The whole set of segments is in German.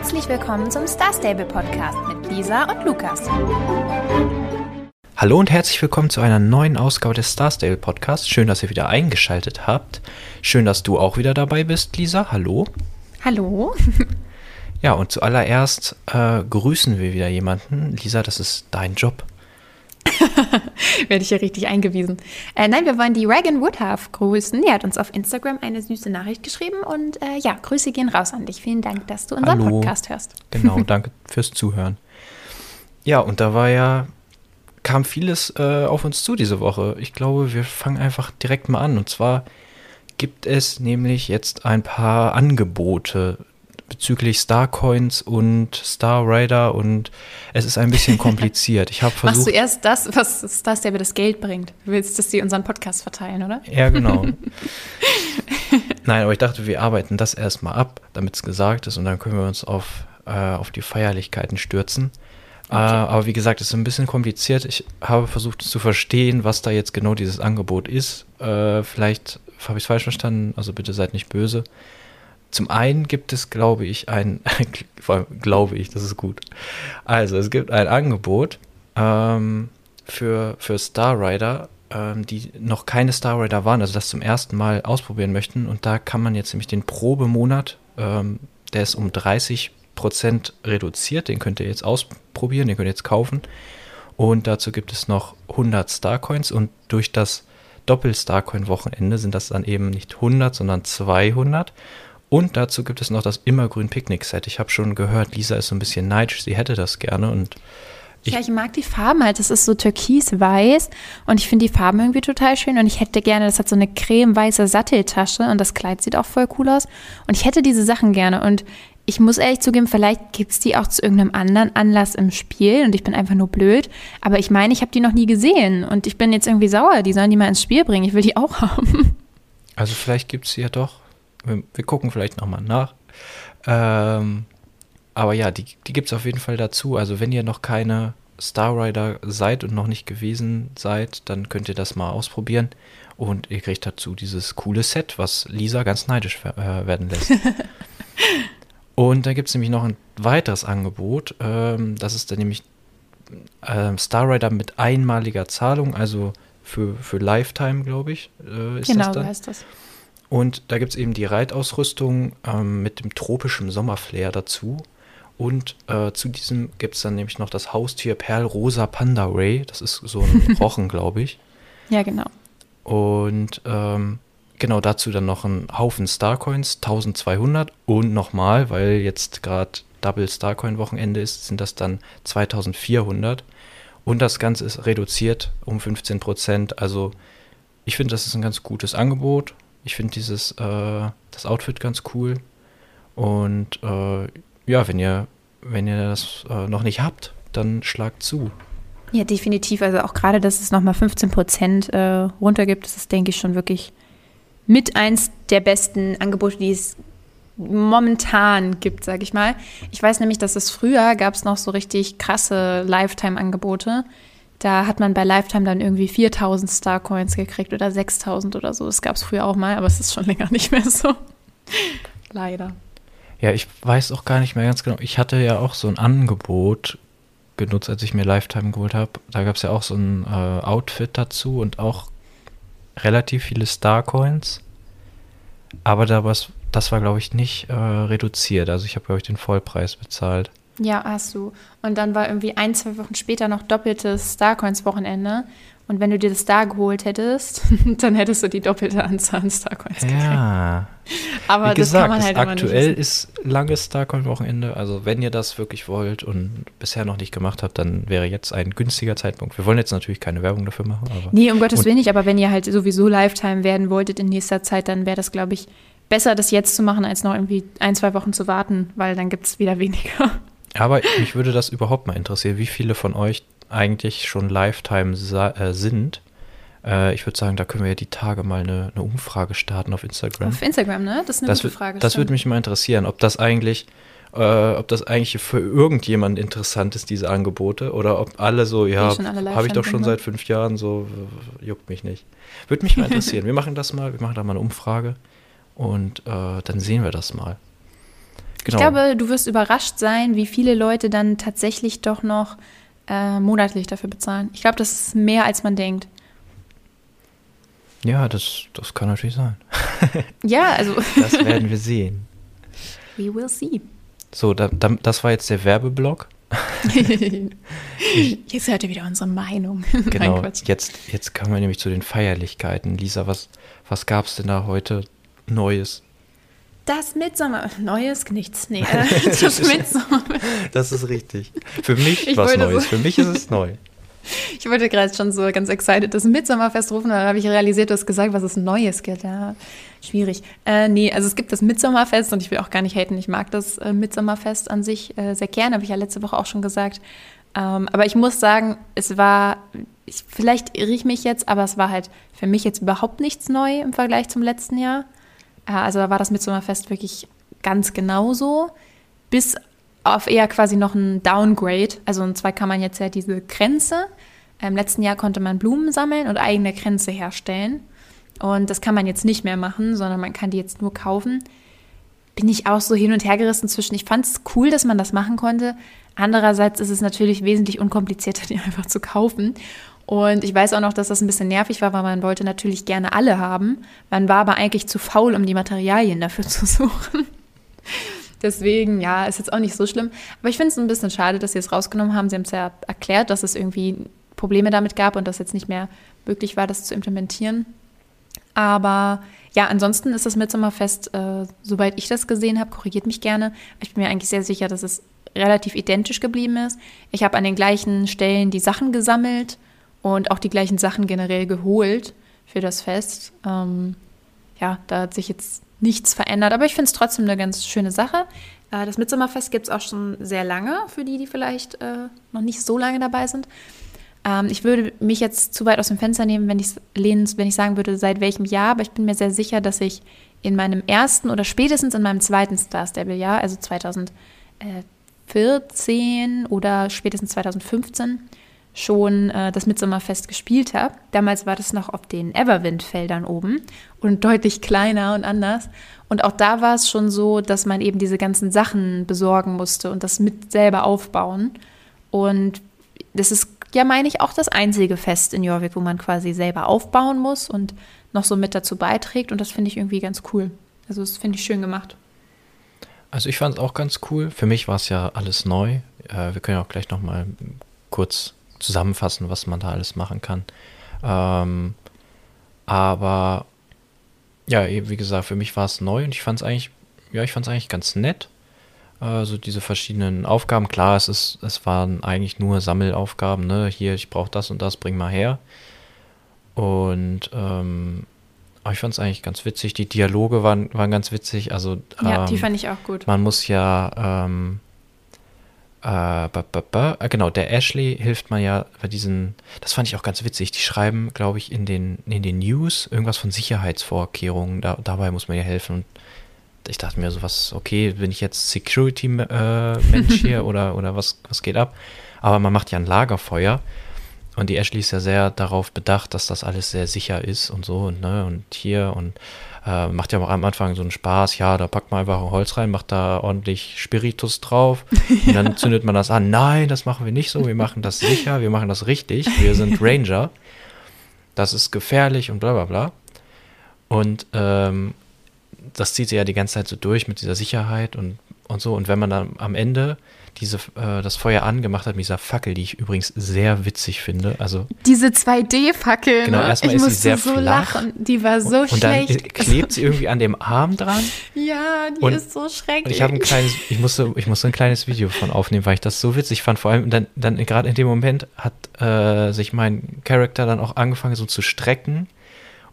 Herzlich willkommen zum Star Stable Podcast mit Lisa und Lukas. Hallo und herzlich willkommen zu einer neuen Ausgabe des Star Stable Podcasts. Schön, dass ihr wieder eingeschaltet habt. Schön, dass du auch wieder dabei bist, Lisa. Hallo. Hallo. Ja, und zuallererst äh, grüßen wir wieder jemanden. Lisa, das ist dein Job. Werde ich ja richtig eingewiesen. Äh, nein, wir wollen die Regan Woodhalf grüßen. Die hat uns auf Instagram eine süße Nachricht geschrieben und äh, ja, Grüße gehen raus an dich. Vielen Dank, dass du unseren Hallo. Podcast hörst. Genau, danke fürs Zuhören. Ja, und da war ja, kam vieles äh, auf uns zu diese Woche. Ich glaube, wir fangen einfach direkt mal an. Und zwar gibt es nämlich jetzt ein paar Angebote bezüglich Starcoins und Star Rider und es ist ein bisschen kompliziert. Ich habe Machst du versucht. erst das, was ist das, der mir das Geld bringt? Du willst, dass sie unseren Podcast verteilen, oder? Ja, genau. Nein, aber ich dachte, wir arbeiten das erstmal ab, damit es gesagt ist und dann können wir uns auf, äh, auf die Feierlichkeiten stürzen. Äh, aber wie gesagt, es ist ein bisschen kompliziert. Ich habe versucht zu verstehen, was da jetzt genau dieses Angebot ist. Äh, vielleicht habe ich es falsch verstanden, also bitte seid nicht böse. Zum einen gibt es, glaube ich, ein, glaube ich, das ist gut. Also, es gibt ein Angebot ähm, für, für Star Rider, ähm, die noch keine Star Rider waren, also das zum ersten Mal ausprobieren möchten. Und da kann man jetzt nämlich den Probemonat, ähm, der ist um 30 Prozent reduziert, den könnt ihr jetzt ausprobieren, den könnt ihr jetzt kaufen. Und dazu gibt es noch 100 Starcoins und durch das Doppel-Starcoin-Wochenende sind das dann eben nicht 100, sondern 200. Und dazu gibt es noch das Immergrün Picknick-Set. Ich habe schon gehört, Lisa ist so ein bisschen neidisch, sie hätte das gerne und Ich- ja, ich mag die Farben halt. Das ist so türkis-weiß und ich finde die Farben irgendwie total schön und ich hätte gerne, das hat so eine cremeweiße Satteltasche und das Kleid sieht auch voll cool aus und ich hätte diese Sachen gerne und ich muss ehrlich zugeben, vielleicht gibt es die auch zu irgendeinem anderen Anlass im Spiel und ich bin einfach nur blöd, aber ich meine, ich habe die noch nie gesehen und ich bin jetzt irgendwie sauer, die sollen die mal ins Spiel bringen, ich will die auch haben. Also vielleicht gibt es sie ja doch. Wir, wir gucken vielleicht nochmal nach. Ähm, aber ja, die, die gibt es auf jeden Fall dazu. Also wenn ihr noch keine Star Rider seid und noch nicht gewesen seid, dann könnt ihr das mal ausprobieren. Und ihr kriegt dazu dieses coole Set, was Lisa ganz neidisch äh, werden lässt. und da gibt es nämlich noch ein weiteres Angebot. Ähm, das ist dann nämlich ähm, Star Rider mit einmaliger Zahlung, also für, für Lifetime, glaube ich, äh, ist genau, das so dann. heißt das. Und da gibt es eben die Reitausrüstung ähm, mit dem tropischen Sommerflair dazu. Und äh, zu diesem gibt es dann nämlich noch das Haustier Perlrosa Panda Ray. Das ist so ein Rochen, glaube ich. Ja, genau. Und ähm, genau dazu dann noch ein Haufen Starcoins, 1200. Und nochmal, weil jetzt gerade Double Starcoin Wochenende ist, sind das dann 2400. Und das Ganze ist reduziert um 15 Prozent. Also ich finde, das ist ein ganz gutes Angebot. Ich finde dieses äh, das Outfit ganz cool. Und äh, ja, wenn ihr wenn ihr das äh, noch nicht habt, dann schlagt zu. Ja, definitiv. Also auch gerade, dass es nochmal 15 Prozent äh, runtergibt, das ist, denke ich, schon wirklich mit eins der besten Angebote, die es momentan gibt, sage ich mal. Ich weiß nämlich, dass es früher gab es noch so richtig krasse Lifetime-Angebote. Da hat man bei Lifetime dann irgendwie 4000 Starcoins gekriegt oder 6000 oder so. Das gab es früher auch mal, aber es ist schon länger nicht mehr so. Leider. Ja, ich weiß auch gar nicht mehr ganz genau. Ich hatte ja auch so ein Angebot genutzt, als ich mir Lifetime geholt habe. Da gab es ja auch so ein äh, Outfit dazu und auch relativ viele Starcoins. Aber da war's, das war, glaube ich, nicht äh, reduziert. Also ich habe, glaube ich, den Vollpreis bezahlt. Ja, hast du. Und dann war irgendwie ein, zwei Wochen später noch doppeltes Starcoins-Wochenende. Und wenn du dir das da geholt hättest, dann hättest du die doppelte Anzahl an Starcoins gekriegt. Ja, Aber wie das gesagt, kann man halt nicht aktuell ist langes Starcoin-Wochenende. Also wenn ihr das wirklich wollt und bisher noch nicht gemacht habt, dann wäre jetzt ein günstiger Zeitpunkt. Wir wollen jetzt natürlich keine Werbung dafür machen, aber Nee, um Gottes Willen nicht. Aber wenn ihr halt sowieso Lifetime werden wolltet in nächster Zeit, dann wäre das, glaube ich, besser, das jetzt zu machen, als noch irgendwie ein, zwei Wochen zu warten, weil dann gibt es wieder weniger. Aber mich würde das überhaupt mal interessieren, wie viele von euch eigentlich schon Lifetime äh, sind. Äh, ich würde sagen, da können wir ja die Tage mal eine, eine Umfrage starten auf Instagram. Auf Instagram, ne? Das ist eine das gute Frage. das würde mich mal interessieren, ob das eigentlich, äh, ob das eigentlich für irgendjemand interessant ist, diese Angebote, oder ob alle so, ja, habe ich doch schon ne? seit fünf Jahren, so juckt mich nicht. Würde mich mal interessieren. wir machen das mal, wir machen da mal eine Umfrage und äh, dann sehen wir das mal. Genau. Ich glaube, du wirst überrascht sein, wie viele Leute dann tatsächlich doch noch äh, monatlich dafür bezahlen. Ich glaube, das ist mehr, als man denkt. Ja, das, das kann natürlich sein. Ja, also Das werden wir sehen. we will see. So, da, da, das war jetzt der Werbeblock. Jetzt hört ihr wieder unsere Meinung. Genau. Jetzt, jetzt kommen wir nämlich zu den Feierlichkeiten. Lisa, was, was gab es denn da heute Neues? Das Mitsommer. Neues, nichts. Nee, äh, das Mitsommer. Das ist richtig. Für mich Ich was Neues. so- Für mich ist es neu. Ich wollte gerade schon so ganz excited das Mitsommerfest rufen, dann habe ich realisiert, du hast gesagt, was es Neues gibt. Ja, schwierig. Äh, nee, also es gibt das Mitsommerfest und ich will auch gar nicht haten. Ich mag das äh, Mitsommerfest an sich äh, sehr gerne, habe ich ja letzte Woche auch schon gesagt. Ähm, aber ich muss sagen, es war, ich, vielleicht irre ich mich jetzt, aber es war halt für mich jetzt überhaupt nichts neu im Vergleich zum letzten Jahr. Äh, also da war das Mitsommerfest wirklich ganz genauso, bis auf eher quasi noch ein Downgrade. Also und zwar kann man jetzt ja diese Kränze. Im letzten Jahr konnte man Blumen sammeln und eigene Kränze herstellen. Und das kann man jetzt nicht mehr machen, sondern man kann die jetzt nur kaufen. Bin ich auch so hin und her gerissen zwischen, ich fand es cool, dass man das machen konnte. Andererseits ist es natürlich wesentlich unkomplizierter, die einfach zu kaufen. Und ich weiß auch noch, dass das ein bisschen nervig war, weil man wollte natürlich gerne alle haben. Man war aber eigentlich zu faul, um die Materialien dafür zu suchen. Deswegen, ja, ist jetzt auch nicht so schlimm. Aber ich finde es ein bisschen schade, dass sie es rausgenommen haben. Sie haben es ja erklärt, dass es irgendwie Probleme damit gab und dass jetzt nicht mehr möglich war, das zu implementieren. Aber ja, ansonsten ist das Mitsommerfest, äh, soweit ich das gesehen habe, korrigiert mich gerne. Ich bin mir eigentlich sehr sicher, dass es relativ identisch geblieben ist. Ich habe an den gleichen Stellen die Sachen gesammelt und auch die gleichen Sachen generell geholt für das Fest. Ähm, ja, da hat sich jetzt nichts verändert, aber ich finde es trotzdem eine ganz schöne Sache. Äh, das Mitsommerfest gibt es auch schon sehr lange, für die, die vielleicht äh, noch nicht so lange dabei sind. Ähm, ich würde mich jetzt zu weit aus dem Fenster nehmen, wenn ich lehnen, wenn ich sagen würde, seit welchem Jahr, aber ich bin mir sehr sicher, dass ich in meinem ersten oder spätestens in meinem zweiten Star Stable Jahr, also 2014 oder spätestens 2015, schon äh, das Mitsommerfest gespielt habe. Damals war das noch auf den Everwind-Feldern oben und deutlich kleiner und anders. Und auch da war es schon so, dass man eben diese ganzen Sachen besorgen musste und das mit selber aufbauen. Und das ist ja, meine ich, auch das einzige Fest in Jorvik, wo man quasi selber aufbauen muss und noch so mit dazu beiträgt. Und das finde ich irgendwie ganz cool. Also das finde ich schön gemacht. Also ich fand es auch ganz cool. Für mich war es ja alles neu. Äh, wir können ja auch gleich noch mal kurz zusammenfassen, was man da alles machen kann. Ähm, aber ja, eben wie gesagt, für mich war es neu und ich fand es eigentlich, ja, ich fand es eigentlich ganz nett. Also diese verschiedenen Aufgaben, klar, es ist, es waren eigentlich nur Sammelaufgaben, ne? Hier, ich brauche das und das, bring mal her. Und ähm, aber ich fand es eigentlich ganz witzig. Die Dialoge waren, waren ganz witzig. Also Ja, die ähm, fand ich auch gut. man muss ja, ähm, äh, ba, ba, ba, äh, genau, der Ashley hilft man ja bei diesen, das fand ich auch ganz witzig, die schreiben, glaube ich, in den, in den News irgendwas von Sicherheitsvorkehrungen, da, dabei muss man ja helfen. Und ich dachte mir so, was, okay, bin ich jetzt Security-Mensch hier oder, oder was, was geht ab? Aber man macht ja ein Lagerfeuer und die Ashley ist ja sehr darauf bedacht, dass das alles sehr sicher ist und so und, ne, und hier und äh, macht ja auch am Anfang so einen Spaß, ja, da packt man einfach ein Holz rein, macht da ordentlich Spiritus drauf und dann zündet man das an. Nein, das machen wir nicht so, wir machen das sicher, wir machen das richtig, wir sind Ranger, das ist gefährlich und bla bla bla. Und ähm, das zieht sie ja die ganze Zeit so durch mit dieser Sicherheit und, und so. Und wenn man dann am Ende diese, äh, das Feuer angemacht hat mit dieser Fackel, die ich übrigens sehr witzig finde, also Diese 2D-Fackel, Genau, erstmal ich ist sie musste sehr so flach. lachen. Die war so und dann schlecht. klebt sie irgendwie an dem Arm dran. ja, die und- ist so schrecklich. Und ich habe ein kleines, ich musste, ich musste ein kleines Video von aufnehmen, weil ich das so witzig fand. Vor allem dann, dann gerade in dem Moment hat äh, sich mein Charakter dann auch angefangen so zu strecken.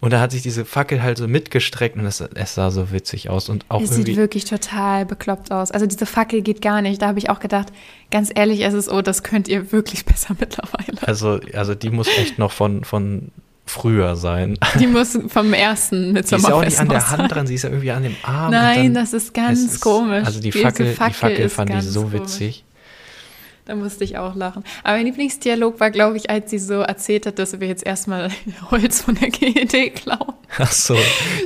Und da hat sich diese Fackel halt so mitgestreckt und es, es sah so witzig aus. Und auch es sieht wirklich total bekloppt aus. Also diese Fackel geht gar nicht. Da habe ich auch gedacht, ganz ehrlich, es ist, oh, das könnt ihr wirklich besser mittlerweile. Also, also die muss echt noch von, von früher sein. Die muss vom ersten Die ist ja auch nicht an der Hand sein. dran, sie ist ja irgendwie an dem Arm. Nein, dann, das ist ganz ist- komisch. Also die Diese Fackel, die Fackel fand ich so komisch. witzig. Da musste ich auch lachen. Aber mein Lieblingsdialog war, glaube ich, als sie so erzählt hat, dass wir jetzt erstmal Holz von der GED klauen. Ach so,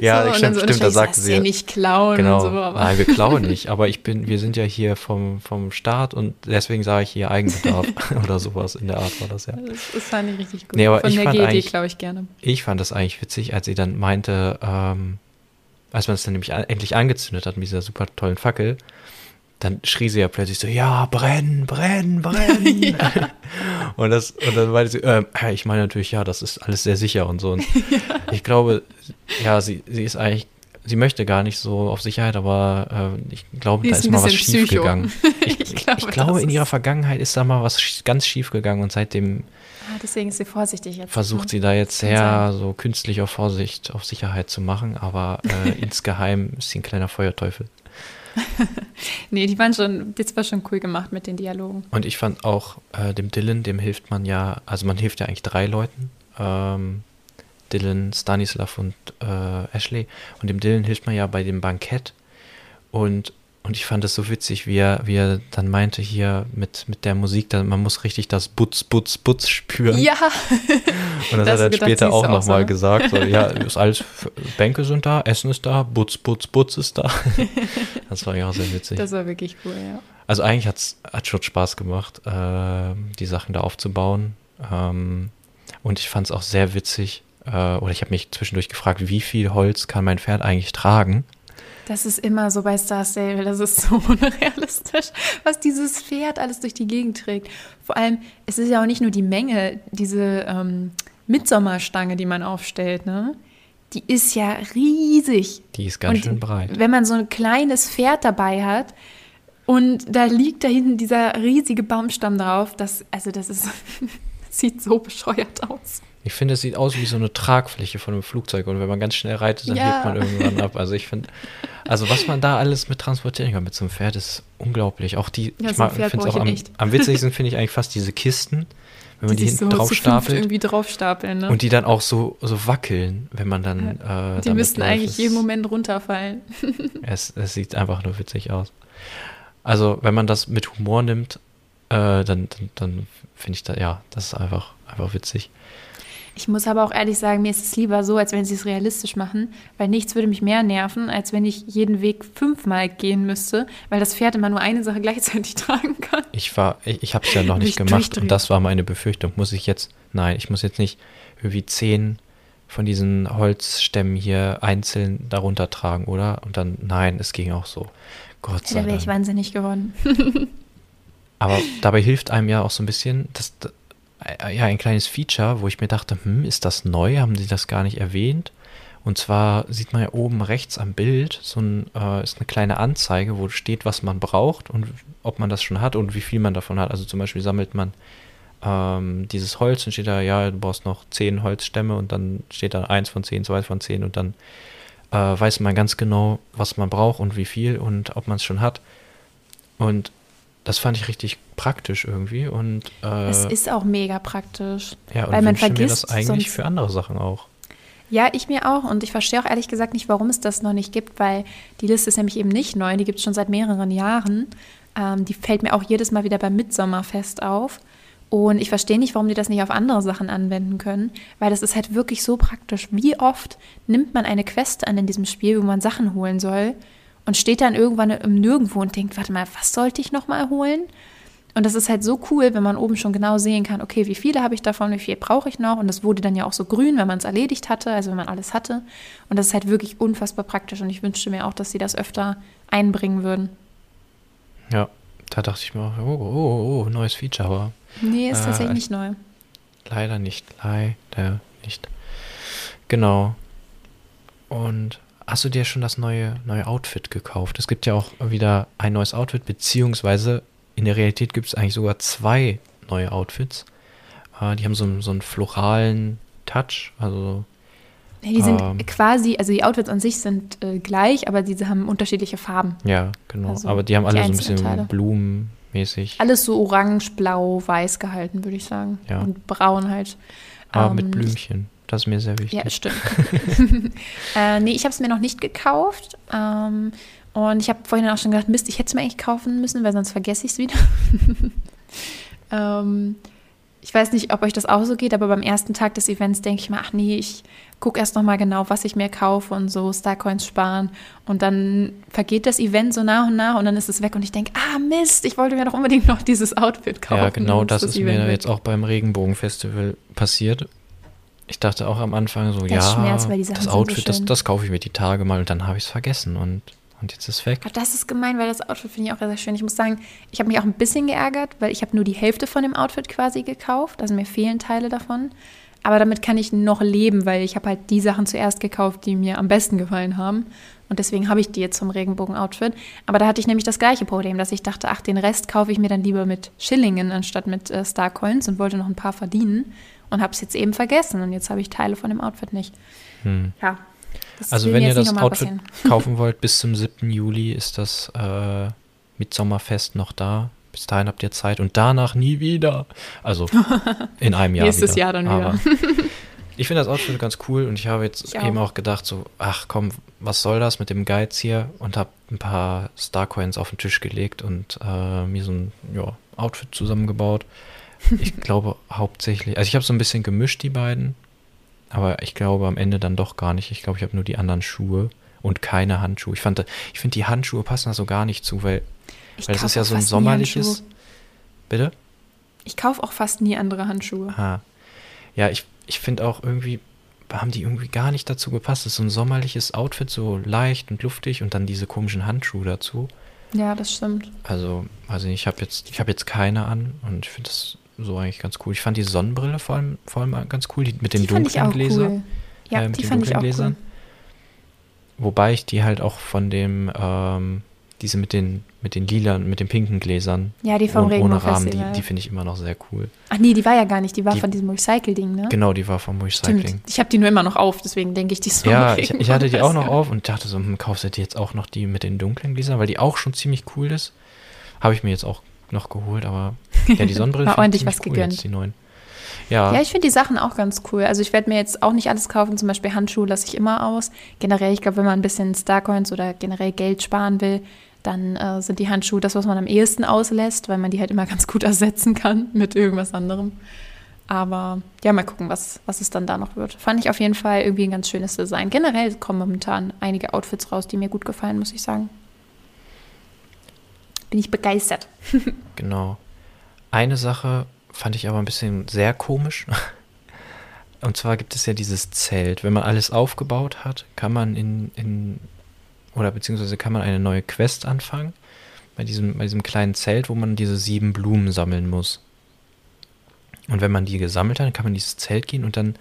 ja, so, stimmt, so, stimmt, da sagte sie. ja nicht klauen genau, so. Nein, wir klauen nicht, aber ich bin, wir sind ja hier vom, vom Staat und deswegen sage ich hier Eigenbedarf oder sowas in der Art war das ja. Das, das fand ich richtig gut. Nee, aber Von ich der fand GED eigentlich- glaube ich gerne. Ich fand das eigentlich witzig, als sie dann meinte, ähm, als man es dann nämlich endlich angezündet hat mit dieser super tollen Fackel, dann schrie sie ja plötzlich so, ja, brennen, brennen, brennen. und, das, und dann meinte sie, ja, ich meine natürlich, ja, das ist alles sehr sicher und so. Und ich glaube, ja, sie, sie ist eigentlich, sie möchte gar nicht so auf Sicherheit, aber äh, ich glaube, da ist mal was schief Psycho. gegangen. Ich, Ich ich glaube, glaube, das in ihrer Vergangenheit ist da mal was ganz schief gegangen und seitdem Ah, deswegen ist sie vorsichtig jetzt. versucht sie da jetzt sehr so künstlich auf Vorsicht, auf Sicherheit zu machen, aber äh, insgeheim ist sie ein kleiner Feuerteufel. Nee, die waren schon, das war schon cool gemacht mit den Dialogen. Und ich fand auch, äh, dem Dylan, dem hilft man ja, also man hilft ja eigentlich drei Leuten. Ähm, Dylan, Stanislav und äh, Ashley. Und dem Dylan hilft man ja bei dem Bankett. Und, und ich fand es so witzig, wie er, wie er dann meinte hier mit, mit der Musik, da, man muss richtig das Butz, Butz, Butz spüren. Ja, Und das Da hat er gedacht, später auch nochmal so. gesagt. So, ja, ist alles, Bänke sind da, Essen ist da, Butz, Butz, Butz ist da. das war ja auch sehr witzig. das war wirklich cool, ja. Also eigentlich hat's, hat schon Spaß gemacht, äh, die Sachen da aufzubauen. Ähm, und ich fand es auch sehr witzig, äh, oder ich habe mich zwischendurch gefragt, wie viel Holz kann mein Pferd eigentlich tragen? Das ist immer so bei Star Stable, das ist so unrealistisch, was dieses Pferd alles durch die Gegend trägt. Vor allem, es ist ja auch nicht nur die Menge, diese ähm, Mitsommerstange, die man aufstellt, ne? Die ist ja riesig. Die ist ganz Und schön breit. Wenn man so ein kleines Pferd dabei hat und da liegt da hinten dieser riesige Baumstamm drauf, das, also das ist, das sieht so bescheuert aus. Ich finde, es sieht aus wie so eine Tragfläche von einem Flugzeug und wenn man ganz schnell reitet, dann Ja. hebt man irgendwann ab. Also ich finde, also was man da alles mit transportieren kann mit so einem Pferd, ist unglaublich. Auch die, Ja, ich so finde es auch am, am witzigsten finde ich eigentlich fast diese Kisten, wenn man die, hinten drauf zu fünft stapelt irgendwie draufstapeln, ne? und die dann auch so, so wackeln, wenn man dann äh, die müssten eigentlich jeden Moment runterfallen. Es, es sieht einfach nur witzig aus. Also, wenn man das mit Humor nimmt, äh, dann, dann, dann finde ich da, ja, das ist einfach, einfach witzig. Ich muss aber auch ehrlich sagen, mir ist es lieber so, als wenn sie es realistisch machen, weil nichts würde mich mehr nerven, als wenn ich jeden Weg fünfmal gehen müsste, weil das Pferd immer nur eine Sache gleichzeitig tragen kann. Ich war, ich, ich habe es ja noch nicht gemacht und das war meine Befürchtung. Muss ich jetzt, nein, ich muss jetzt nicht irgendwie zehn von diesen Holzstämmen hier einzeln darunter tragen, oder? Und dann, nein, es ging auch so. Gott sei Da wäre ich Dank. wahnsinnig geworden. Aber dabei hilft einem ja auch so ein bisschen, das, äh, ja, ein kleines Feature, wo ich mir dachte, hm, ist das neu? Haben sie das gar nicht erwähnt? Und zwar sieht man ja oben rechts am Bild so ein, äh, ist eine kleine Anzeige, wo steht, was man braucht und ob man das schon hat und wie viel man davon hat. Also zum Beispiel sammelt man ähm, dieses Holz und steht da, ja, du brauchst noch zehn Holzstämme und dann steht da eins von zehn, zwei von zehn und dann äh, weiß man ganz genau, was man braucht und wie viel und ob man es schon hat. Und das fand ich richtig praktisch irgendwie und äh, Es ist auch mega praktisch. ja, und weil man wünsche mir vergisst das eigentlich für andere Sachen auch. Ja, ich mir auch. Und ich verstehe auch ehrlich gesagt nicht, warum es das noch nicht gibt, weil die Liste ist nämlich eben nicht neu. Die gibt es schon seit mehreren Jahren. Ähm, die fällt mir auch jedes Mal wieder beim Mitsommerfest auf. Und ich verstehe nicht, warum die das nicht auf andere Sachen anwenden können, weil das ist halt wirklich so praktisch. Wie oft nimmt man eine Quest an in diesem Spiel, wo man Sachen holen soll und steht dann irgendwann im Nirgendwo und denkt, warte mal, was sollte ich nochmal holen? Und das ist halt so cool, wenn man oben schon genau sehen kann, okay, wie viele habe ich davon, wie viel brauche ich noch? Und das wurde dann ja auch so grün, wenn man es erledigt hatte, also wenn man alles hatte. Und das ist halt wirklich unfassbar praktisch. Und ich wünschte mir auch, dass sie das öfter einbringen würden. Ja, da dachte ich mir, auch, oh, oh, oh, neues Feature, aber Nee, ist Äh, tatsächlich nicht neu. leider nicht, leider nicht. Genau. Und hast du dir schon das neue, neue Outfit gekauft? Es gibt ja auch wieder ein neues Outfit, beziehungsweise in der Realität gibt es eigentlich sogar zwei neue Outfits. Äh, die haben so, einen- so einen floralen Touch, also Nee, die sind ähm. quasi, also die Outfits an sich sind äh, gleich, aber diese haben unterschiedliche Farben. ja, genau. Also aber die haben die alle so ein bisschen blumenmäßig. Alles so orange, blau, weiß gehalten, würde ich sagen. Ja. Und braun halt. Aber Ähm, mit Blümchen. Das ist mir sehr wichtig. Ja, stimmt. äh, nee, ich habe es mir noch nicht gekauft. Ähm, und ich habe vorhin auch schon gedacht, Mist, ich hätte es mir eigentlich kaufen müssen, weil sonst vergesse ich es wieder. ähm, ich weiß nicht, ob euch das auch so geht, aber beim ersten Tag des Events denke ich mir, ach nee, ich gucke erst noch mal genau, was ich mir kaufe und so Starcoins sparen. Und dann vergeht das Event so nach und nach und dann ist es weg und ich denke, ah Mist, ich wollte mir doch unbedingt noch dieses Outfit kaufen. Ja, genau das, das ist Event mir weg. jetzt auch beim Regenbogenfestival passiert. Ich dachte auch am Anfang so, ja, Schmerz, das Outfit, so das, das kaufe ich mir die Tage mal und dann habe ich es vergessen und und jetzt ist es weg. Ach, das ist gemein, weil das Outfit finde ich auch sehr schön. Ich muss sagen, ich habe mich auch ein bisschen geärgert, weil ich habe nur die Hälfte von dem Outfit quasi gekauft. Also mir fehlen Teile davon. Aber damit kann ich noch leben, weil ich habe halt die Sachen zuerst gekauft, die mir am besten gefallen haben. Und deswegen habe ich die jetzt zum Regenbogen-Outfit. Aber da hatte ich nämlich das gleiche Problem, dass ich dachte, ach, den Rest kaufe ich mir dann lieber mit Schillingen anstatt mit äh, Starcoins und wollte noch ein paar verdienen. Und habe es jetzt eben vergessen. Und jetzt habe ich Teile von dem Outfit nicht. Hm. Ja, also wenn ihr das Outfit kaufen wollt, bis zum 7. Juli ist das äh, Mitsommerfest noch da. Bis dahin habt ihr Zeit und danach nie wieder. Also in einem Jahr. Nächstes wieder. Jahr dann wieder. ich finde das Outfit ganz cool und ich habe jetzt ich eben auch. auch gedacht, so, ach komm, was soll das mit dem Geiz hier? Und habe ein paar Starcoins auf den Tisch gelegt und äh, mir so ein ja, Outfit zusammengebaut. Ich glaube hauptsächlich, also ich habe so ein bisschen gemischt, die beiden. Aber ich glaube am Ende dann doch gar nicht. Ich glaube, ich habe nur die anderen Schuhe und keine Handschuhe. Ich, ich finde, die Handschuhe passen da so gar nicht zu, weil, weil das ist ja so ein sommerliches. Bitte? Ich kaufe auch fast nie andere Handschuhe. Ah. Ja, ich, ich finde auch irgendwie, haben die irgendwie gar nicht dazu gepasst. Das ist so ein sommerliches Outfit, so leicht und luftig und dann diese komischen Handschuhe dazu. Ja, das stimmt. Also, also ich habe jetzt, ich habe jetzt keine an und ich finde das so eigentlich ganz cool. Ich fand die Sonnenbrille vor allem, vor allem ganz cool, die mit den die dunklen Gläsern. Cool. Ja, äh, die fand ich auch Gläsern. cool. Wobei ich die halt auch von dem, ähm, diese mit den, mit den lilan, mit den pinken Gläsern. Ja, die vom ohne, ohne Rahmen, die, die finde ich immer noch sehr cool. Ach nee, die war ja gar nicht, die war die, von diesem Recycle-Ding, ne? Genau, die war vom Recycling. Stimmt. Ich habe die nur immer noch auf, deswegen denke ich, die ist Ja, ich, ich, hatte die auch noch auf und dachte so, hm, kaufst du dir jetzt auch noch die mit den dunklen Gläsern, weil die auch schon ziemlich cool ist. Habe ich mir jetzt auch noch geholt, aber ja, die Sonnenbrille war ordentlich was cool gegönnt. Jetzt, die neuen. Ja, ja ich finde die Sachen auch ganz cool. Also ich werde mir jetzt auch nicht alles kaufen, zum Beispiel Handschuhe lasse ich immer aus. Generell, ich glaube, wenn man ein bisschen Starcoins oder generell Geld sparen will, dann äh, sind die Handschuhe das, was man am ehesten auslässt, weil man die halt immer ganz gut ersetzen kann mit irgendwas anderem. Aber ja, mal gucken, was, was es dann da noch wird. Fand ich auf jeden Fall irgendwie ein ganz schönes Design. Generell kommen momentan einige Outfits raus, die mir gut gefallen, muss ich sagen bin ich begeistert. genau. Eine Sache fand ich aber ein bisschen sehr komisch. Und zwar gibt es ja dieses Zelt. Wenn man alles aufgebaut hat, kann man in, in oder beziehungsweise kann man eine neue Quest anfangen. Bei diesem, bei diesem kleinen Zelt, wo man diese sieben Blumen sammeln muss. Und wenn man die gesammelt hat, kann man in dieses Zelt gehen und dann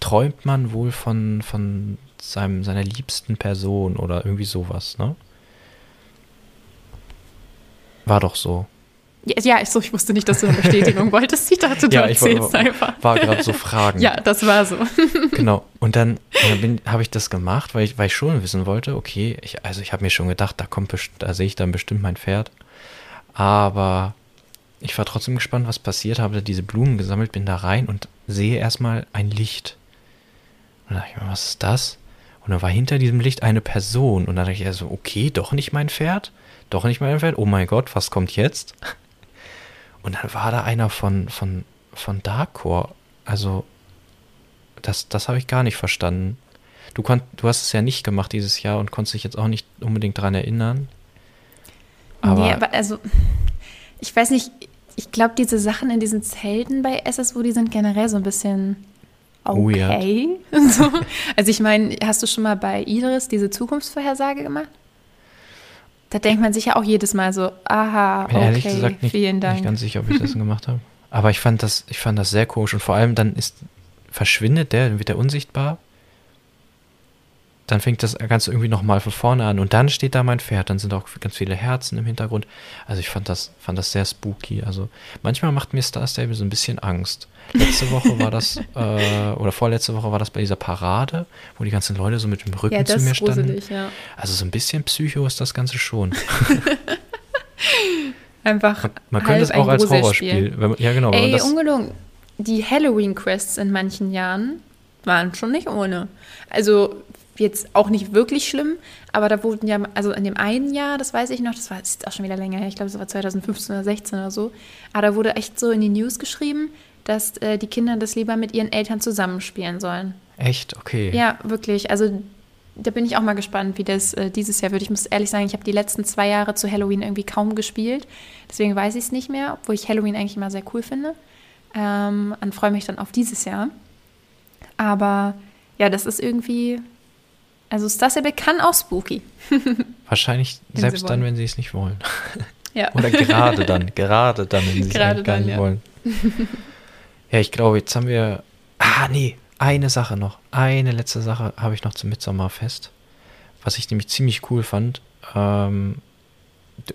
träumt man wohl von, von seinem, seiner liebsten Person oder irgendwie sowas, ne? War doch so. Ja, ich, so, ich wusste nicht, dass du eine Bestätigung wolltest. Ich dachte, du ja, erzählst war, einfach. War gerade so Fragen. ja, das war so. genau. Und dann, dann habe ich das gemacht, weil ich, weil ich schon wissen wollte, okay, ich, also ich habe mir schon gedacht, da kommt da sehe ich dann bestimmt mein Pferd. Aber ich war trotzdem gespannt, was passiert, habe diese Blumen gesammelt, bin da rein und sehe erstmal ein Licht. Und dann dachte ich mir, was ist das? Und dann war hinter diesem Licht eine Person. Und dann dachte ich also, okay, doch nicht mein Pferd doch nicht mehr einfällt. Oh mein Gott, was kommt jetzt? Und dann war da einer von, von, von Darkcore. Also, das, das habe ich gar nicht verstanden. Du, konnt, du hast es ja nicht gemacht dieses Jahr und konntest dich jetzt auch nicht unbedingt daran erinnern. Aber nee, aber also, ich weiß nicht, ich glaube, diese Sachen in diesen Zelten bei SSO, die sind generell so ein bisschen okay. so. Also ich meine, hast du schon mal bei Idris diese Zukunftsvorhersage gemacht? Da denkt man sich ja auch jedes Mal so, aha, okay, ehrlich gesagt nicht, vielen Dank. Ich bin nicht ganz sicher, ob ich das gemacht habe. Aber ich fand das, ich fand das sehr komisch und vor allem dann ist, verschwindet der, dann wird er unsichtbar dann fängt das Ganze irgendwie nochmal von vorne an und dann steht da mein Pferd, dann sind auch ganz viele Herzen im Hintergrund. Also ich fand das, fand das sehr spooky. Also manchmal macht mir Star Stable so ein bisschen Angst. Letzte Woche war das, äh, oder vorletzte Woche war das bei dieser Parade, wo die ganzen Leute so mit dem Rücken ja, zu mir standen. Gruselig, ja. Also so ein bisschen Psycho ist das Ganze schon. Einfach. Man, man könnte es auch als Horrorspiel. Man, ja, genau. Ey, ungelungen. Die Halloween-Quests in manchen Jahren waren schon nicht ohne. Also jetzt auch nicht wirklich schlimm, aber da wurden ja, also in dem einen Jahr, das weiß ich noch, das war jetzt auch schon wieder länger her, ich glaube, das war 2015 oder 16 oder so, aber da wurde echt so in die News geschrieben, dass äh, die Kinder das lieber mit ihren Eltern zusammenspielen sollen. Echt? Okay. Ja, wirklich. Also da bin ich auch mal gespannt, wie das äh, dieses Jahr wird. Ich muss ehrlich sagen, ich habe die letzten zwei Jahre zu Halloween irgendwie kaum gespielt. Deswegen weiß ich es nicht mehr, obwohl ich Halloween eigentlich immer sehr cool finde. Ähm, und freue mich dann auf dieses Jahr. Aber ja, das ist irgendwie. Also Starsable kann auch spooky. Wahrscheinlich selbst dann, wenn sie es nicht wollen. Ja. Oder gerade dann, gerade dann, wenn sie es gar nicht ja. wollen. Ja, ich glaube, jetzt haben wir. Ah, nee, eine Sache noch. Eine letzte Sache habe ich noch zum Mitsommerfest. Was ich nämlich ziemlich cool fand. Ähm,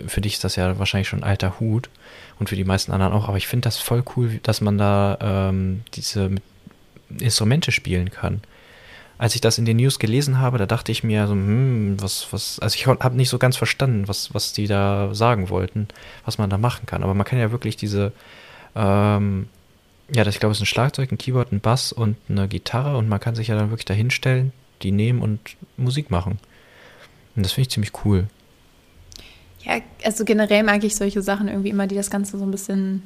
für dich ist das ja wahrscheinlich schon ein alter Hut und für die meisten anderen auch, aber ich finde das voll cool, dass man da ähm, diese Instrumente spielen kann. Als ich das in den News gelesen habe, da dachte ich mir so, hm, was, was, also ich habe nicht so ganz verstanden, was, was die da sagen wollten, was man da machen kann. Aber man kann ja wirklich diese, ähm, ja, das, ich glaube, es ist ein Schlagzeug, ein Keyboard, ein Bass und eine Gitarre und man kann sich ja dann wirklich da hinstellen, die nehmen und Musik machen. Und das finde ich ziemlich cool. Ja, also generell mag ich solche Sachen irgendwie immer, die das Ganze so ein bisschen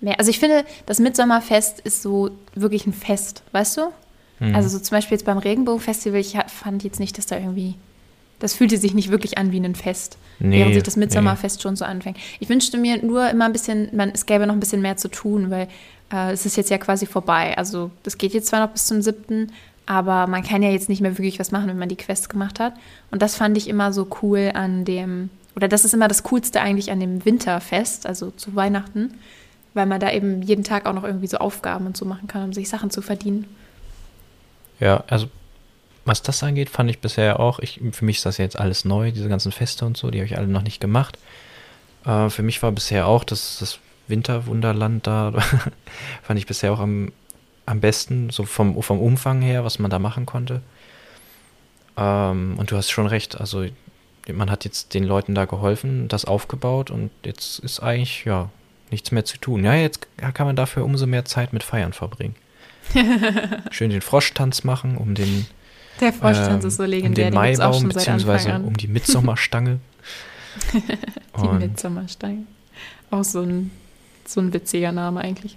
mehr. Also ich finde, das Mitsommerfest ist so wirklich ein Fest, weißt du? Mhm. Also so zum Beispiel jetzt beim Regenbogenfestival, ich fand jetzt nicht, dass da irgendwie. Das fühlte sich nicht wirklich an wie ein Fest, Nee, während sich das nee. Mitsommerfest schon so anfängt. Ich wünschte mir nur immer ein bisschen, man, es gäbe noch ein bisschen mehr zu tun, weil äh, es ist jetzt ja quasi vorbei. Also das geht jetzt zwar noch bis zum 7., aber man kann ja jetzt nicht mehr wirklich was machen, wenn man die Quest gemacht hat. Und das fand ich immer so cool an dem, oder das ist immer das Coolste eigentlich an dem Winterfest, also zu Weihnachten, weil man da eben jeden Tag auch noch irgendwie so Aufgaben und so machen kann, um sich Sachen zu verdienen. Ja, also was das angeht, fand ich bisher auch, ich, für mich ist das jetzt alles neu, diese ganzen Feste und so, die habe ich alle noch nicht gemacht. Äh, für mich war bisher auch das, das Winterwunderland da, fand ich bisher auch am, am besten, so vom, vom Umfang her, was man da machen konnte. Ähm, und du hast schon recht, also man hat jetzt den Leuten da geholfen, das aufgebaut und jetzt ist eigentlich, ja, nichts mehr zu tun. Ja, jetzt kann man dafür umso mehr Zeit mit Feiern verbringen. Schön den Froschtanz machen, um den Der Vorstand ähm, ist so um legendär, den den Maibaum, beziehungsweise um die Mitsommerstange. Die Und- Mitsommerstein. Auch so ein, so ein witziger Name eigentlich.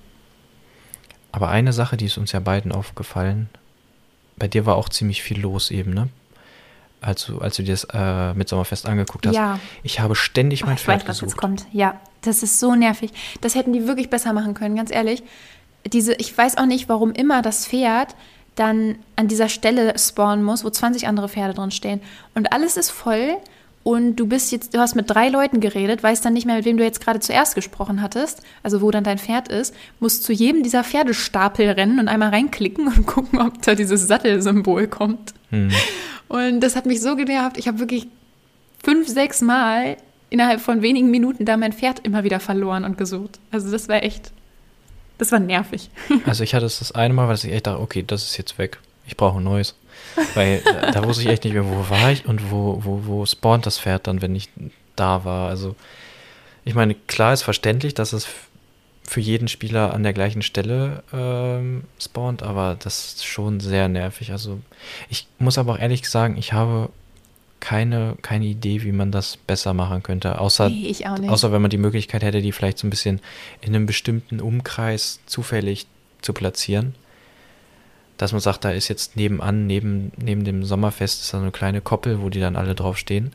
Aber eine Sache, die ist uns ja beiden aufgefallen, bei dir war auch ziemlich viel los eben, ne? Als du, als du dir das äh, Mitsommerfest angeguckt hast. Ja. Ich habe ständig Oh, mein ich Pferd weiß, was jetzt gesucht. kommt. Ja, das ist so nervig. Das hätten die wirklich besser machen können, ganz ehrlich. Diese, ich weiß auch nicht, warum immer das Pferd dann an dieser Stelle spawnen muss, wo 20 andere Pferde drin stehen. Und alles ist voll und du bist jetzt, du hast mit drei Leuten geredet, weißt dann nicht mehr, mit wem du jetzt gerade zuerst gesprochen hattest, also wo dann dein Pferd ist, musst zu jedem dieser Pferdestapel rennen und einmal reinklicken und gucken, ob da dieses Sattelsymbol kommt. Hm. Und das hat mich so genervt. Ich habe wirklich fünf, sechs Mal innerhalb von wenigen Minuten da mein Pferd immer wieder verloren und gesucht. Also das war echt, das war nervig. Also ich hatte es das eine Mal, weil ich echt dachte, okay, das ist jetzt weg. Ich brauche ein neues. Weil da wusste ich echt nicht mehr, wo war ich und wo, wo, wo spawnt das Pferd dann, wenn ich da war. Also ich meine, klar ist verständlich, dass es für jeden Spieler an der gleichen Stelle ähm, spawnt, aber das ist schon sehr nervig. Also ich muss aber auch ehrlich sagen, ich habe keine, keine Idee, wie man das besser machen könnte. Außer, Nee, außer wenn man die Möglichkeit hätte, die vielleicht so ein bisschen in einem bestimmten Umkreis zufällig zu platzieren. Dass man sagt, da ist jetzt nebenan, neben, neben dem Sommerfest, ist da so eine kleine Koppel, wo die dann alle draufstehen.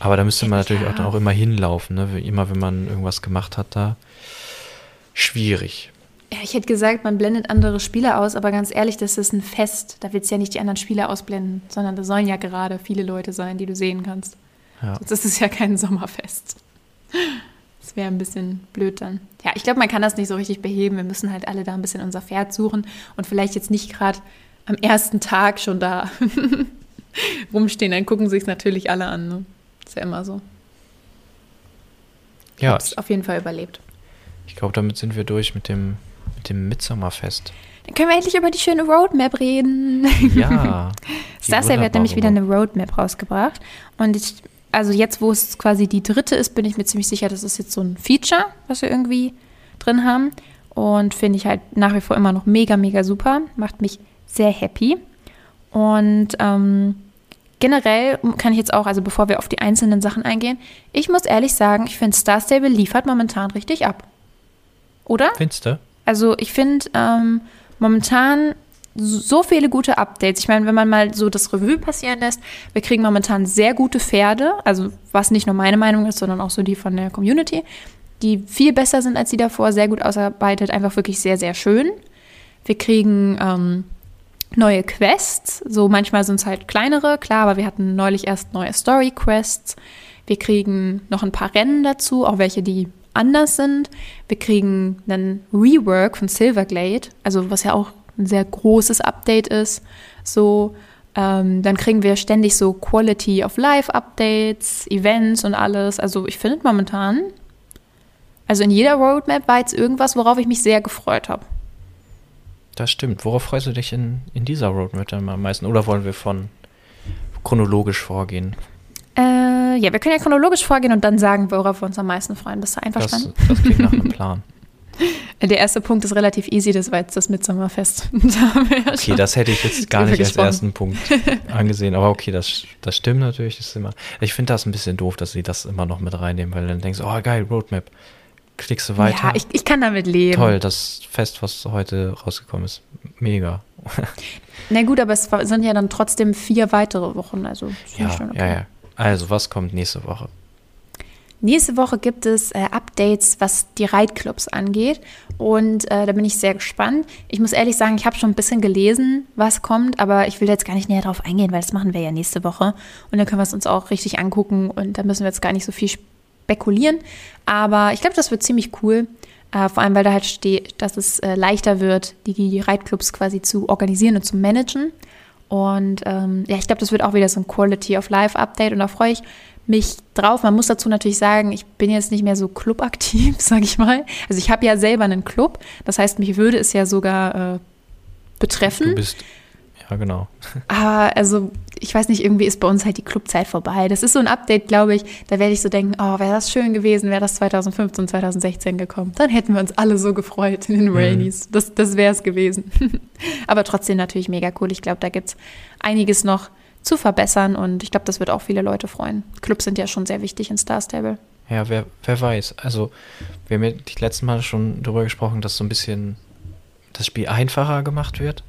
Aber da müsste man natürlich auch, dann auch immer hinlaufen, ne? Immer wenn man irgendwas gemacht hat da. Schwierig. Ja, ich hätte gesagt, man blendet andere Spieler aus, aber ganz ehrlich, das ist ein Fest. Da willst du ja nicht die anderen Spieler ausblenden, sondern da sollen ja gerade viele Leute sein, die du sehen kannst. Ja. Sonst ist es ja kein Sommerfest. Das wäre ein bisschen blöd dann. Ja, ich glaube, man kann das nicht so richtig beheben. Wir müssen halt alle da ein bisschen unser Pferd suchen und vielleicht jetzt nicht gerade am ersten Tag schon da rumstehen. Dann gucken sich natürlich alle an. Ne? Ist ja immer so. Ich Ja, habe es auf jeden Fall überlebt. ich glaube, damit sind wir durch mit dem, mit dem Mitsommerfest. Dann können wir endlich über die schöne Roadmap reden. Ja. Starcell hat nämlich wieder eine Roadmap rausgebracht. Und ich, also jetzt, wo es quasi die dritte ist, bin ich mir ziemlich sicher, das ist jetzt so ein Feature, was wir irgendwie drin haben. Und finde ich halt nach wie vor immer noch mega, mega super. Macht mich sehr happy. Und ähm, generell kann ich jetzt auch, also bevor wir auf die einzelnen Sachen eingehen, ich muss ehrlich sagen, ich finde Star Stable liefert momentan richtig ab. Oder? Findest du? Also ich finde ähm, momentan so viele gute Updates. Ich meine, wenn man mal so das Revue passieren lässt, wir kriegen momentan sehr gute Pferde, also was nicht nur meine Meinung ist, sondern auch so die von der Community, die viel besser sind als die davor, sehr gut ausarbeitet, einfach wirklich sehr, sehr schön. Wir kriegen ähm, neue Quests, so manchmal sind es halt kleinere, klar, aber wir hatten neulich erst neue Story-Quests. Wir kriegen noch ein paar Rennen dazu, auch welche, die anders sind. Wir kriegen einen Rework von Silverglade, also was ja auch ein sehr großes Update ist. So, ähm, dann kriegen wir ständig so Quality of Life Updates, Events und alles. Also ich finde momentan, also in jeder Roadmap war jetzt irgendwas, worauf ich mich sehr gefreut habe. Das stimmt. Worauf freust du dich in, in dieser Roadmap dann am meisten? Oder wollen wir von chronologisch vorgehen? Äh, ja, wir können ja chronologisch vorgehen und dann sagen, worauf wir uns am meisten freuen. Bist du einverstanden? Das, das klingt nach einem Plan. Der erste Punkt ist relativ easy, das war jetzt das Mitsommerfest. Da okay, das hätte ich jetzt gar nicht als ersten Punkt angesehen, aber okay, das, das stimmt natürlich. Das immer, ich finde das ein bisschen doof, dass sie das immer noch mit reinnehmen, weil dann denkst du, oh geil, Roadmap. Klickst du weiter. Ja, ich, ich kann damit leben. Toll, das Fest, was heute rausgekommen ist. Mega. Na gut, aber es sind ja dann trotzdem vier weitere Wochen, also ja, okay. ja, ja. Also, was kommt nächste Woche? Nächste Woche gibt es äh, Updates, was die Reitclubs angeht. Und äh, da bin ich sehr gespannt. Ich muss ehrlich sagen, ich habe schon ein bisschen gelesen, was kommt, aber ich will jetzt gar nicht näher drauf eingehen, weil das machen wir ja nächste Woche. Und dann können wir es uns auch richtig angucken und da müssen wir jetzt gar nicht so viel spekulieren. Aber ich glaube, das wird ziemlich cool. Äh, vor allem, weil da halt steht, dass es äh, leichter wird, die Reitclubs quasi zu organisieren und zu managen. Und ähm, ja, ich glaube, das wird auch wieder so ein Quality of Life Update und da freue ich mich drauf. Man muss dazu natürlich sagen, ich bin jetzt nicht mehr so clubaktiv, sage ich mal. Also ich habe ja selber einen Club, das heißt, mich würde es ja sogar äh, betreffen. Du bist, ja genau. Aber also ich weiß nicht, irgendwie ist bei uns halt die Clubzeit vorbei. Das ist so ein Update, glaube ich, da werde ich so denken, oh, wäre das schön gewesen, wäre das 2015, 2016 gekommen. Dann hätten wir uns alle so gefreut in den mhm. Rainies. Das, das wäre es gewesen. Aber trotzdem natürlich mega cool. Ich glaube, da gibt es einiges noch zu verbessern und ich glaube, das wird auch viele Leute freuen. Clubs sind ja schon sehr wichtig in Star Stable. Ja, wer, wer weiß. Also, wir haben ja die letzten Mal schon darüber gesprochen, dass so ein bisschen das Spiel einfacher gemacht wird.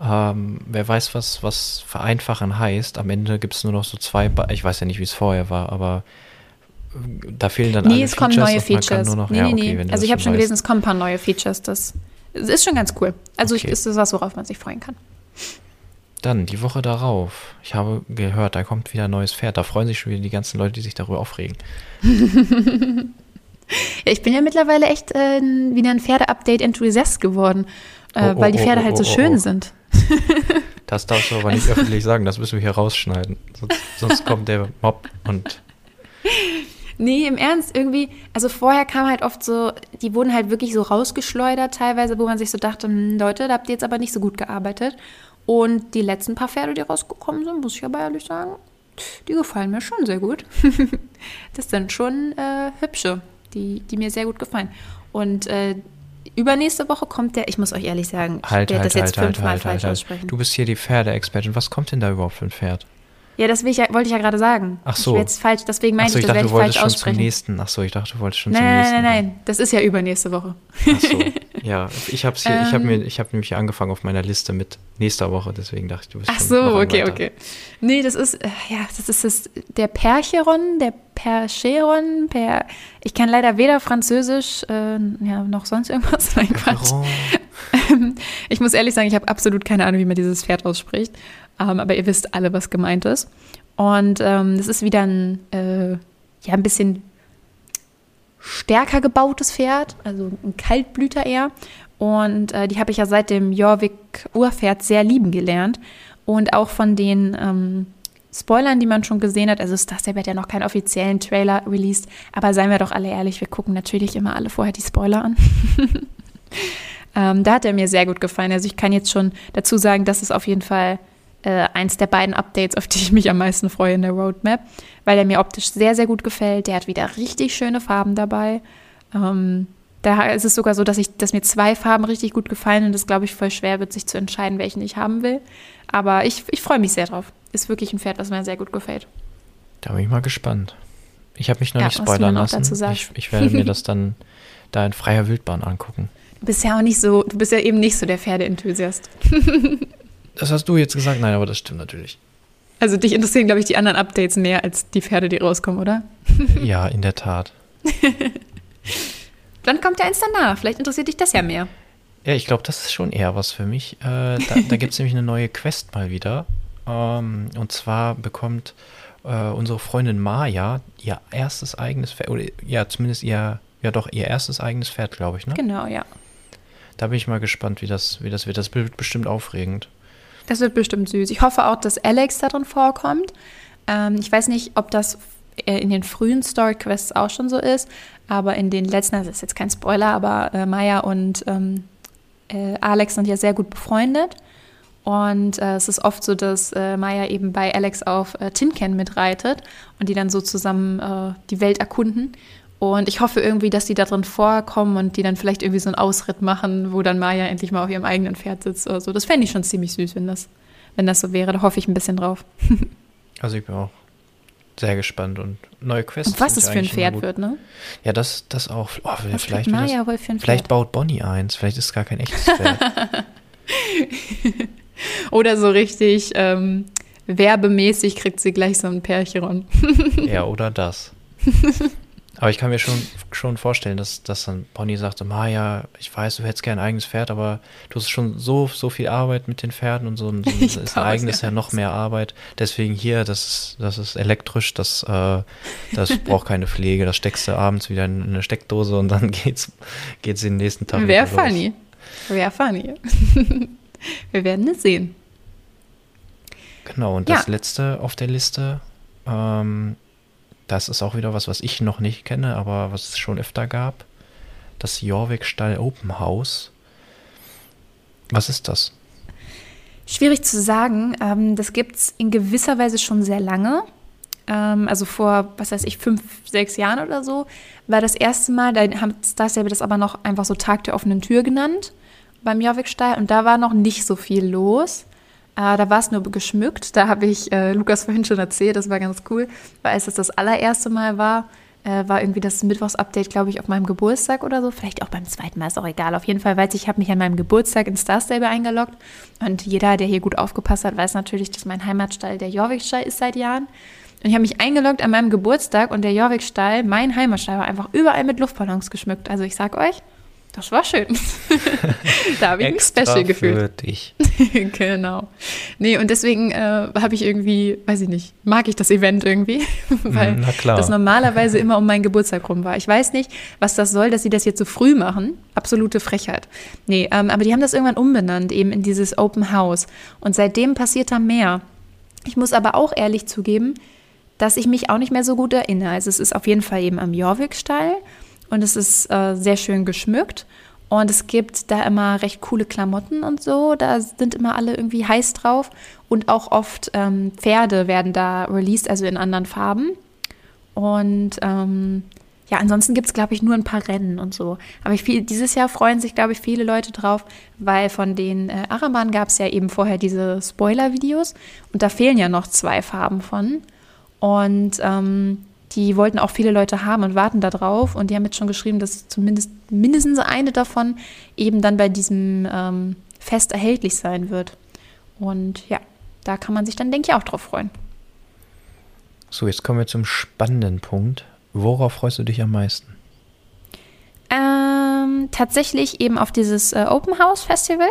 Ähm, wer weiß, was, was vereinfachen heißt. Am Ende gibt es nur noch so zwei, ba ich weiß ja nicht, wie es vorher war, aber äh, da fehlen dann Nee, es kommen neue Features. Noch, nee, ja, okay, nee. Also ich habe schon gelesen, es kommen ein paar neue Features. Das ist schon ganz cool. Also okay. ich, ist das was, worauf man sich freuen kann. Dann die Woche darauf. Ich habe gehört, da kommt wieder ein neues Pferd. Da freuen sich schon wieder die ganzen Leute, die sich darüber aufregen. ja, ich bin ja mittlerweile echt äh, wieder ein Pferde-Update-Enthusiast geworden, äh, oh, oh, weil die Pferde oh, halt so oh, oh, schön oh. sind. Das darfst du aber nicht also. öffentlich sagen, das müssen wir hier rausschneiden. Sonst, sonst kommt der Mob und. Nee, im Ernst, irgendwie, also vorher kam halt oft so, die wurden halt wirklich so rausgeschleudert teilweise, wo man sich so dachte, hm, Leute, da habt ihr jetzt aber nicht so gut gearbeitet. Und die letzten paar Pferde, die rausgekommen sind, muss ich aber ehrlich sagen, die gefallen mir schon sehr gut. das sind schon äh, hübsche, die, die mir sehr gut gefallen. Und äh, übernächste Woche kommt der, ich muss euch ehrlich sagen, ich halt, werde halt, das jetzt halt, halt fünfmal halt, falsch halt, aussprechen. Du bist hier die Pferdeexpertin. Was kommt denn da überhaupt für ein Pferd? Ja, das ich ja, wollte ich ja gerade sagen. Ach so. Ich jetzt falsch, deswegen meinte so, ich, das werde ich falsch aussprechen. Ach so, ich dachte, du wolltest schon nein, zum nächsten. Nein, nein, nein, das ist ja übernächste Woche. Ach so. Ja, ich habe ähm, ich habe mir ich habe nämlich angefangen auf meiner Liste mit nächster Woche, deswegen dachte ich, du bist Ach so, okay, weiter. okay. Nee, das ist äh, ja, das ist das der Percheron, der Percheron, per Ich kann leider weder Französisch äh, ja, noch sonst irgendwas. Nein, Quatsch. ich muss ehrlich sagen, ich habe absolut keine Ahnung, wie man dieses Pferd ausspricht. Ähm, aber ihr wisst alle, was gemeint ist. Und ähm, das ist wieder ein, äh, ja, ein bisschen stärker gebautes Pferd, also ein Kaltblüter eher. Und äh, die habe ich ja seit dem Jorvik Urpferd sehr lieben gelernt. Und auch von den ähm, Spoilern, die man schon gesehen hat, also Star Stable hat ja noch keinen offiziellen Trailer released, aber seien wir doch alle ehrlich, wir gucken natürlich immer alle vorher die Spoiler an. ähm, da hat er mir sehr gut gefallen. Also ich kann jetzt schon dazu sagen, dass es auf jeden Fall äh, eins der beiden Updates, auf die ich mich am meisten freue in der Roadmap, weil er mir optisch sehr, sehr gut gefällt. Der hat wieder richtig schöne Farben dabei. Ähm, da ist es sogar so, dass, ich, dass mir zwei Farben richtig gut gefallen und es, glaube ich, voll schwer wird, sich zu entscheiden, welchen ich haben will. Aber ich, ich freue mich sehr drauf. Ist wirklich ein Pferd, was mir sehr gut gefällt. Da bin ich mal gespannt. Ich habe mich noch ja, nicht spoilern lassen. Ich, ich werde mir das dann da in freier Wildbahn angucken. Du bist ja auch nicht so, du bist ja eben nicht so der Pferdeenthusiast. das hast du jetzt gesagt, nein, aber das stimmt natürlich. Also dich interessieren, glaube ich, die anderen Updates mehr als die Pferde, die rauskommen, oder? ja, in der Tat. Dann kommt ja eins danach. Vielleicht interessiert dich das ja mehr. Ja, ich glaube, das ist schon eher was für mich. Äh, da da gibt es nämlich eine neue Quest mal wieder. Ähm, und zwar bekommt äh, unsere Freundin Maya ihr erstes eigenes Pferd, oder ja, zumindest ihr, ja doch, ihr erstes eigenes Pferd, glaube ich, ne? Genau, ja. Da bin ich mal gespannt, wie das, wie das wird. Das wird bestimmt aufregend. Das wird bestimmt süß. Ich hoffe auch, dass Alex darin vorkommt. Ähm, ich weiß nicht, ob das in den frühen Story Quests auch schon so ist, aber in den letzten, das ist jetzt kein Spoiler, aber äh, Maya und ähm, äh, Alex sind ja sehr gut befreundet. Und äh, es ist oft so, dass äh, Maya eben bei Alex auf äh, Can mitreitet und die dann so zusammen äh, die Welt erkunden. Und ich hoffe irgendwie, dass die da drin vorkommen und die dann vielleicht irgendwie so einen Ausritt machen, wo dann Maya endlich mal auf ihrem eigenen Pferd sitzt oder so. Das fände ich schon ziemlich süß, wenn das, wenn das so wäre. Da hoffe ich ein bisschen drauf. also ich bin auch sehr gespannt und neue Quests. Und was es für ein Pferd wird, ne? Ja, das, das auch. Oh, was vielleicht, Maya wohl für ein vielleicht baut Bonnie eins. Vielleicht ist es gar kein echtes Pferd. Oder so richtig ähm, werbemäßig kriegt sie gleich so ein Pärchen. ja, oder das. Aber ich kann mir schon, schon vorstellen, dass, dass dann Bonnie sagt, so, Maja, ich weiß, du hättest gern ein eigenes Pferd, aber du hast schon so, so viel Arbeit mit den Pferden und so, ein, so ist ein eigenes ja noch mehr Arbeit. Deswegen hier, das ist, das ist elektrisch, das, äh, das braucht keine Pflege, das steckst du abends wieder in eine Steckdose und dann geht's, geht's den nächsten Tag Wäre funny. Wäre funny. Wir werden es sehen. Genau, und das ja. letzte auf der Liste, ähm, das ist auch wieder was, was ich noch nicht kenne, aber was es schon öfter gab. Das Jorvik Stall Open House. Was ist das? Schwierig zu sagen. Ähm, das gibt es in gewisser Weise schon sehr lange. Ähm, also vor, was weiß ich, fünf, sechs Jahren oder so, war das erste Mal, da haben Starstable das aber noch einfach so Tag der offenen Tür genannt beim Jorvik-Stall und da war noch nicht so viel los. Äh, da war es nur geschmückt. Da habe ich äh, Lukas vorhin schon erzählt, das war ganz cool, weil als es das allererste Mal war, äh, war irgendwie das Mittwochs-Update, glaube ich, auf meinem Geburtstag oder so. Vielleicht auch beim zweiten Mal, ist auch egal. Auf jeden Fall weiß ich, ich habe mich an meinem Geburtstag in Star Stable eingeloggt. Und jeder, der hier gut aufgepasst hat, weiß natürlich, dass mein Heimatstall der Jorvik-Stall ist seit Jahren. Und ich habe mich eingeloggt an meinem Geburtstag und der Jorvik-Stall, mein Heimatstall, war einfach überall mit Luftballons geschmückt. Also ich sag euch, das war schön. da habe ich mich special gefühlt. Für dich. genau. Nee, und deswegen äh, habe ich irgendwie, weiß ich nicht, mag ich das Event irgendwie, weil das normalerweise immer um meinen Geburtstag rum war. Ich weiß nicht, was das soll, dass sie das jetzt so früh machen. Absolute Frechheit. Nee, ähm, aber die haben das irgendwann umbenannt, eben in dieses Open House. Und seitdem passiert da mehr. Ich muss aber auch ehrlich zugeben, dass ich mich auch nicht mehr so gut erinnere. Also es ist auf jeden Fall eben am Jorvik-Stall und es ist äh, sehr schön geschmückt. Und es gibt da immer recht coole Klamotten und so. Da sind immer alle irgendwie heiß drauf. Und auch oft ähm, Pferde werden da released, also in anderen Farben. Und ähm, ja, ansonsten gibt es, glaube ich, nur ein paar Rennen und so. Aber viel, dieses Jahr freuen sich, glaube ich, viele Leute drauf, weil von den äh, Araban gab es ja eben vorher diese Spoiler-Videos. Und da fehlen ja noch zwei Farben von. Und ähm, die wollten auch viele Leute haben und warten darauf. Und die haben jetzt schon geschrieben, dass zumindest mindestens eine davon eben dann bei diesem ähm, Fest erhältlich sein wird. Und ja, da kann man sich dann, denke ich, auch drauf freuen. So, jetzt kommen wir zum spannenden Punkt. Worauf freust du dich am meisten? Ähm, tatsächlich eben auf dieses äh, Open House Festival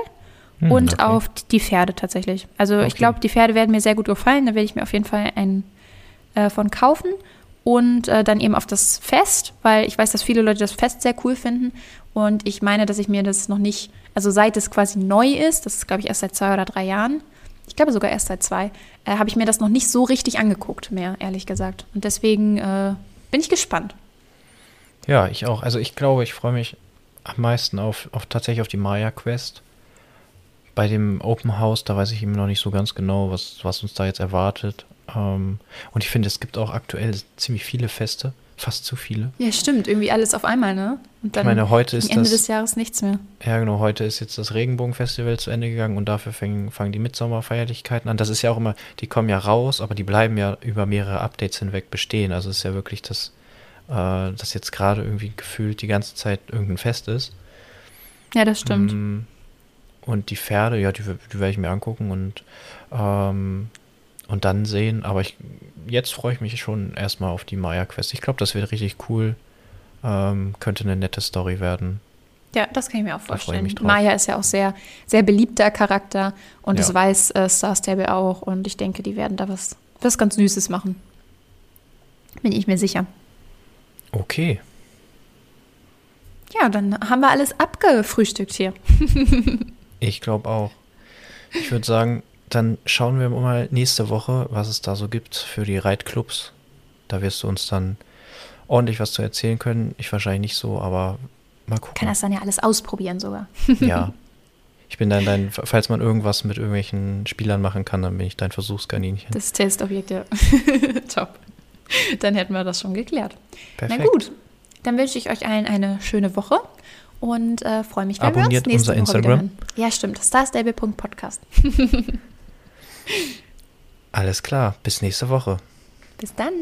hm, und okay. auf die Pferde tatsächlich. Also okay. ich glaube, die Pferde werden mir sehr gut gefallen. Da werde ich mir auf jeden Fall einen äh, von kaufen und äh, dann eben auf das Fest, weil ich weiß, dass viele Leute das Fest sehr cool finden und ich meine, dass ich mir das noch nicht, also seit es quasi neu ist, das ist glaube ich erst seit zwei oder drei Jahren, ich glaube sogar erst seit zwei, äh, habe ich mir das noch nicht so richtig angeguckt mehr, ehrlich gesagt. Und deswegen äh, bin ich gespannt. Ja, ich auch. Also ich glaube, ich freue mich am meisten auf, auf tatsächlich auf die Maya Quest. Bei dem Open House, da weiß ich eben noch nicht so ganz genau, was, was uns da jetzt erwartet. Ähm, und ich finde, es gibt auch aktuell ziemlich viele Feste. fast zu viele. Ja, stimmt. Irgendwie alles auf einmal, ne? Und dann ich meine, heute ist Ende das, des Jahres nichts mehr. Ja, genau, heute ist jetzt das Regenbogenfestival zu Ende gegangen und dafür fangen, fangen die Mitsommerfeierlichkeiten an. Das ist ja auch immer, die kommen ja raus, aber die bleiben ja über mehrere Updates hinweg bestehen. Also es ist ja wirklich das, äh, dass jetzt gerade irgendwie gefühlt die ganze Zeit irgendein Fest ist. Ja, das stimmt. Mm, Und die Pferde, ja, die, die werde ich mir angucken und, ähm, und dann sehen. Aber ich, jetzt freue ich mich schon erstmal auf die Maya-Quest. Ich glaube, das wird richtig cool. Ähm, könnte eine nette Story werden. Ja, das kann ich mir auch vorstellen. Maya ist ja auch sehr, sehr beliebter Charakter und das Ja. weiß äh, Star Stable auch und ich denke, die werden da was, was ganz Süßes machen. Bin ich mir sicher. Okay. Ja, dann haben wir alles abgefrühstückt hier. Ich glaube auch. Ich würde sagen, dann schauen wir mal nächste Woche, was es da so gibt für die Reitclubs. Da wirst du uns dann ordentlich was zu erzählen können. Ich wahrscheinlich nicht so, aber mal Kann gucken. das dann ja alles ausprobieren sogar. Ja. Ich bin dann dein, falls man irgendwas mit irgendwelchen Spielern machen kann, dann bin ich dein Versuchskaninchen. Das Testobjekt, ja. Top. Dann hätten wir das schon geklärt. Perfekt. Na gut, dann wünsche ich euch allen eine schöne Woche und äh, freue mich, wenn Abonniert wir uns nächste unser Woche wieder Instagram. hören. Ja, stimmt. Starstable.podcast. Alles klar. Bis nächste Woche. Bis dann.